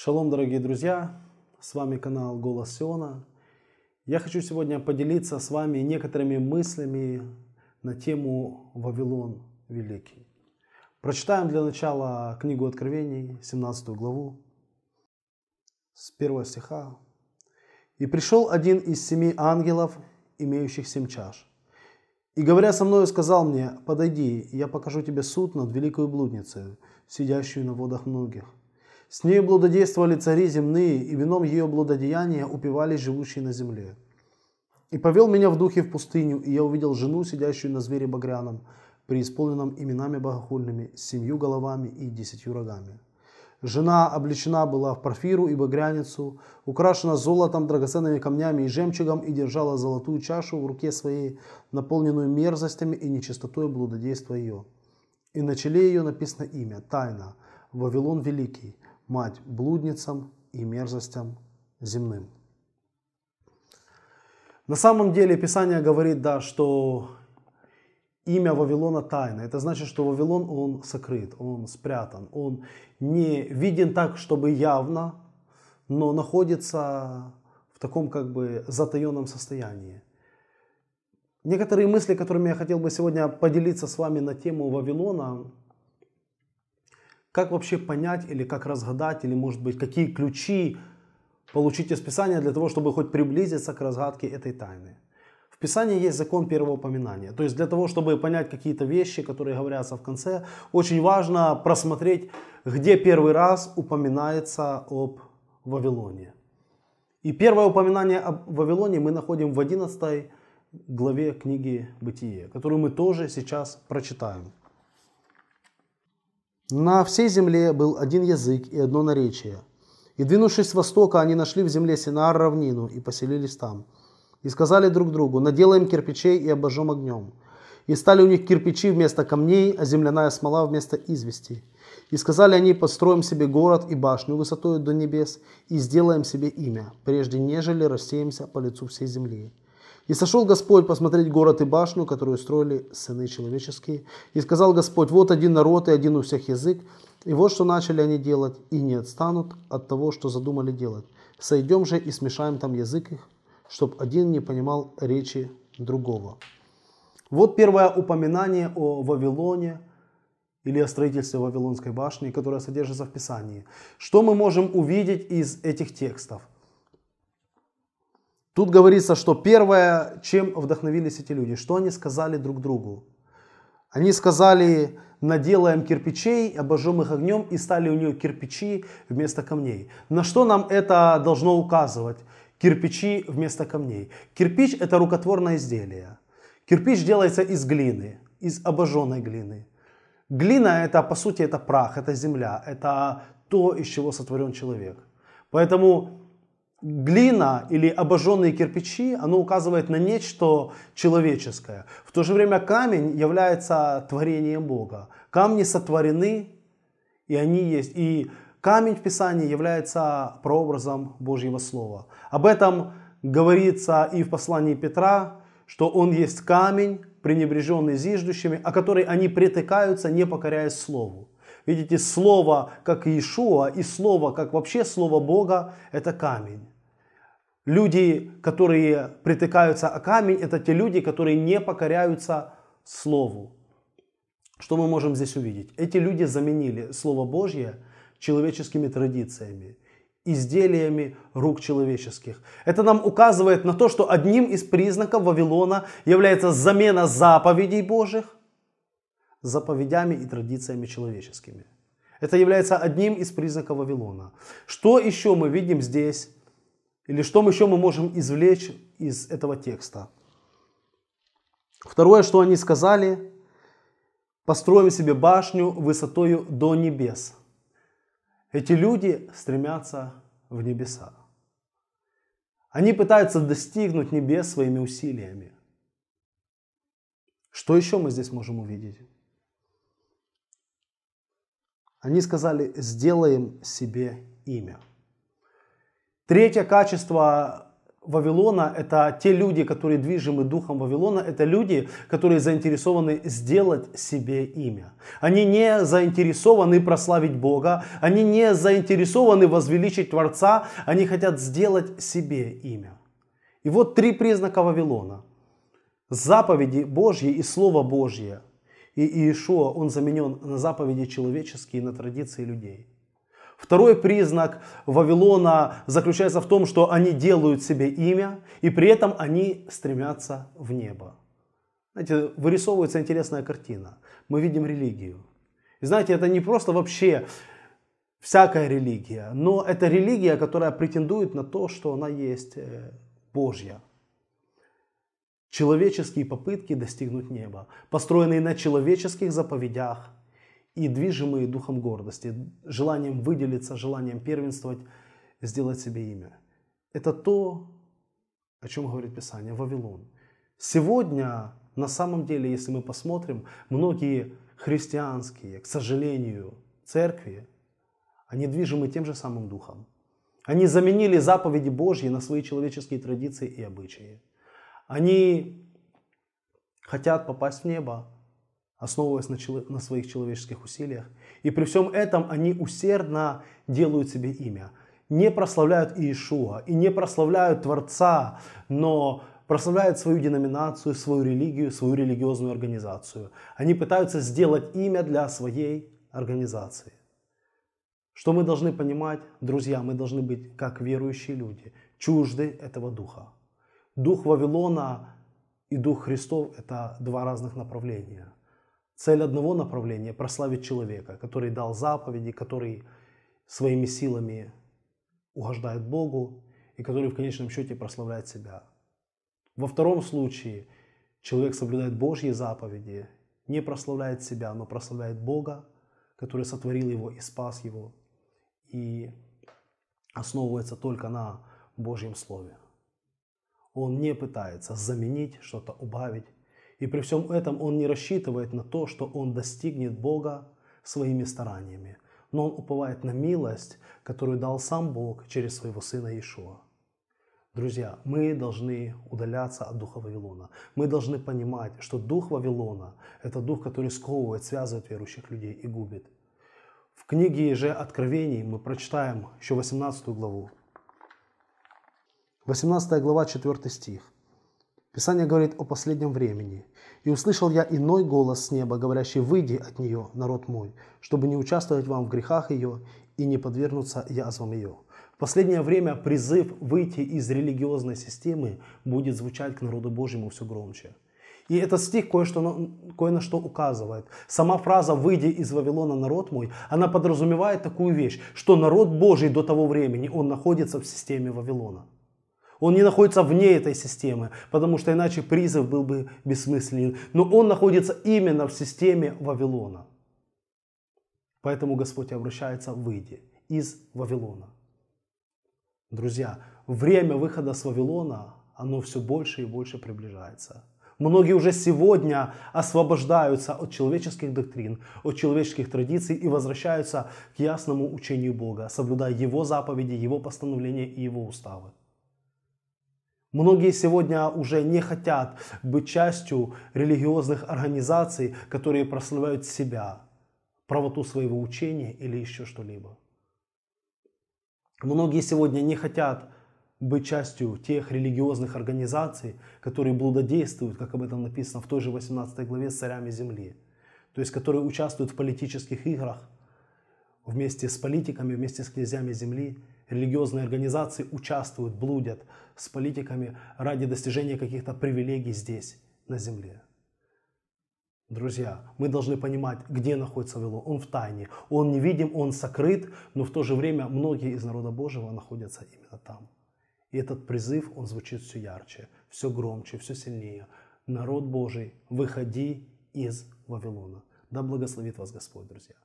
Шалом, дорогие друзья! С вами канал Голос Сиона. Я хочу сегодня поделиться с вами некоторыми мыслями на тему Вавилон Великий. Прочитаем для начала книгу Откровений, 17 главу, с 1 стиха. «И пришел один из семи ангелов, имеющих семь чаш, и, говоря со мною, сказал мне, подойди, я покажу тебе суд над великой блудницей, сидящую на водах многих. С нею блудодействовали цари земные, и вином ее блудодеяния упивались живущие на земле. И повел меня в духе в пустыню, и я увидел жену, сидящую на звере багряном, преисполненном именами богохульными, с семью головами и десятью рогами. Жена облечена была в парфиру и багряницу, украшена золотом, драгоценными камнями и жемчугом, и держала золотую чашу в руке своей, наполненную мерзостями и нечистотой блудодейства ее. И на челе ее написано имя, тайна, Вавилон Великий, мать блудницам и мерзостям земным. На самом деле Писание говорит, да, что имя Вавилона тайна. Это значит, что Вавилон, он сокрыт, он спрятан, он не виден так, чтобы явно, но находится в таком как бы затаенном состоянии. Некоторые мысли, которыми я хотел бы сегодня поделиться с вами на тему Вавилона, как вообще понять или как разгадать, или может быть какие ключи получить из Писания для того, чтобы хоть приблизиться к разгадке этой тайны. В Писании есть закон первого упоминания. То есть для того, чтобы понять какие-то вещи, которые говорятся в конце, очень важно просмотреть, где первый раз упоминается об Вавилоне. И первое упоминание об Вавилоне мы находим в 11 главе книги Бытие, которую мы тоже сейчас прочитаем. На всей земле был один язык и одно наречие. И двинувшись с востока, они нашли в земле Синар равнину и поселились там – и сказали друг другу, наделаем кирпичей и обожжем огнем. И стали у них кирпичи вместо камней, а земляная смола вместо извести. И сказали они, построим себе город и башню высотою до небес, и сделаем себе имя, прежде нежели рассеемся по лицу всей земли. И сошел Господь посмотреть город и башню, которую строили сыны человеческие. И сказал Господь, вот один народ и один у всех язык, и вот что начали они делать, и не отстанут от того, что задумали делать. Сойдем же и смешаем там язык их, чтобы один не понимал речи другого. Вот первое упоминание о Вавилоне или о строительстве Вавилонской башни, которое содержится в Писании. Что мы можем увидеть из этих текстов? Тут говорится, что первое, чем вдохновились эти люди, что они сказали друг другу. Они сказали, наделаем кирпичей, обожжем их огнем, и стали у нее кирпичи вместо камней. На что нам это должно указывать? кирпичи вместо камней. Кирпич – это рукотворное изделие. Кирпич делается из глины, из обожженной глины. Глина – это, по сути, это прах, это земля, это то, из чего сотворен человек. Поэтому глина или обожженные кирпичи, оно указывает на нечто человеческое. В то же время камень является творением Бога. Камни сотворены, и они есть. И Камень в Писании является прообразом Божьего Слова. Об этом говорится и в послании Петра, что он есть камень, пренебреженный зиждущими, о который они притыкаются, не покоряясь Слову. Видите, Слово, как Иешуа, и Слово, как вообще Слово Бога, это камень. Люди, которые притыкаются о камень, это те люди, которые не покоряются Слову. Что мы можем здесь увидеть? Эти люди заменили Слово Божье человеческими традициями, изделиями рук человеческих. Это нам указывает на то, что одним из признаков Вавилона является замена заповедей Божьих заповедями и традициями человеческими. Это является одним из признаков Вавилона. Что еще мы видим здесь? Или что еще мы можем извлечь из этого текста? Второе, что они сказали, построим себе башню высотою до небес. Эти люди стремятся в небеса. Они пытаются достигнуть небес своими усилиями. Что еще мы здесь можем увидеть? Они сказали, сделаем себе имя. Третье качество Вавилона – это те люди, которые движимы духом Вавилона, это люди, которые заинтересованы сделать себе имя. Они не заинтересованы прославить Бога, они не заинтересованы возвеличить Творца, они хотят сделать себе имя. И вот три признака Вавилона. Заповеди Божьи и Слово Божье. И Иешуа, он заменен на заповеди человеческие, на традиции людей. Второй признак Вавилона заключается в том, что они делают себе имя, и при этом они стремятся в небо. Знаете, вырисовывается интересная картина. Мы видим религию. И знаете, это не просто вообще всякая религия, но это религия, которая претендует на то, что она есть э, Божья. Человеческие попытки достигнуть неба, построенные на человеческих заповедях, и движимые духом гордости, желанием выделиться, желанием первенствовать, сделать себе имя. Это то, о чем говорит Писание, Вавилон. Сегодня, на самом деле, если мы посмотрим, многие христианские, к сожалению, церкви, они движимы тем же самым духом. Они заменили заповеди Божьи на свои человеческие традиции и обычаи. Они хотят попасть в небо, основываясь на, на своих человеческих усилиях. И при всем этом они усердно делают себе имя. Не прославляют Иешуа и не прославляют Творца, но прославляют свою деноминацию, свою религию, свою религиозную организацию. Они пытаются сделать имя для своей организации. Что мы должны понимать, друзья, мы должны быть как верующие люди, чужды этого духа. Дух Вавилона и Дух Христов – это два разных направления – Цель одного направления – прославить человека, который дал заповеди, который своими силами угождает Богу и который в конечном счете прославляет себя. Во втором случае человек соблюдает Божьи заповеди, не прославляет себя, но прославляет Бога, который сотворил его и спас его, и основывается только на Божьем Слове. Он не пытается заменить что-то, убавить, и при всем этом он не рассчитывает на то, что он достигнет Бога своими стараниями, но он уповает на милость, которую дал сам Бог через своего Сына Иешуа. Друзья, мы должны удаляться от духа Вавилона. Мы должны понимать, что дух Вавилона – это дух, который сковывает, связывает верующих людей и губит. В книге же Откровений мы прочитаем еще 18 главу. 18 глава, 4 стих. Писание говорит о последнем времени. «И услышал я иной голос с неба, говорящий, выйди от нее, народ мой, чтобы не участвовать вам в грехах ее и не подвергнуться язвам ее». В последнее время призыв выйти из религиозной системы будет звучать к народу Божьему все громче. И этот стих кое-что, кое на что указывает. Сама фраза «выйди из Вавилона, народ мой», она подразумевает такую вещь, что народ Божий до того времени, он находится в системе Вавилона. Он не находится вне этой системы, потому что иначе призыв был бы бессмысленен. Но он находится именно в системе Вавилона. Поэтому Господь обращается «выйди из Вавилона». Друзья, время выхода с Вавилона, оно все больше и больше приближается. Многие уже сегодня освобождаются от человеческих доктрин, от человеческих традиций и возвращаются к ясному учению Бога, соблюдая Его заповеди, Его постановления и Его уставы. Многие сегодня уже не хотят быть частью религиозных организаций, которые прославляют себя, правоту своего учения или еще что-либо. Многие сегодня не хотят быть частью тех религиозных организаций, которые блудодействуют, как об этом написано в той же 18 главе, с царями земли. То есть, которые участвуют в политических играх вместе с политиками, вместе с князьями земли религиозные организации участвуют, блудят с политиками ради достижения каких-то привилегий здесь, на земле. Друзья, мы должны понимать, где находится Вавилон. Он в тайне, он невидим, он сокрыт, но в то же время многие из народа Божьего находятся именно там. И этот призыв, он звучит все ярче, все громче, все сильнее. Народ Божий, выходи из Вавилона. Да благословит вас Господь, друзья.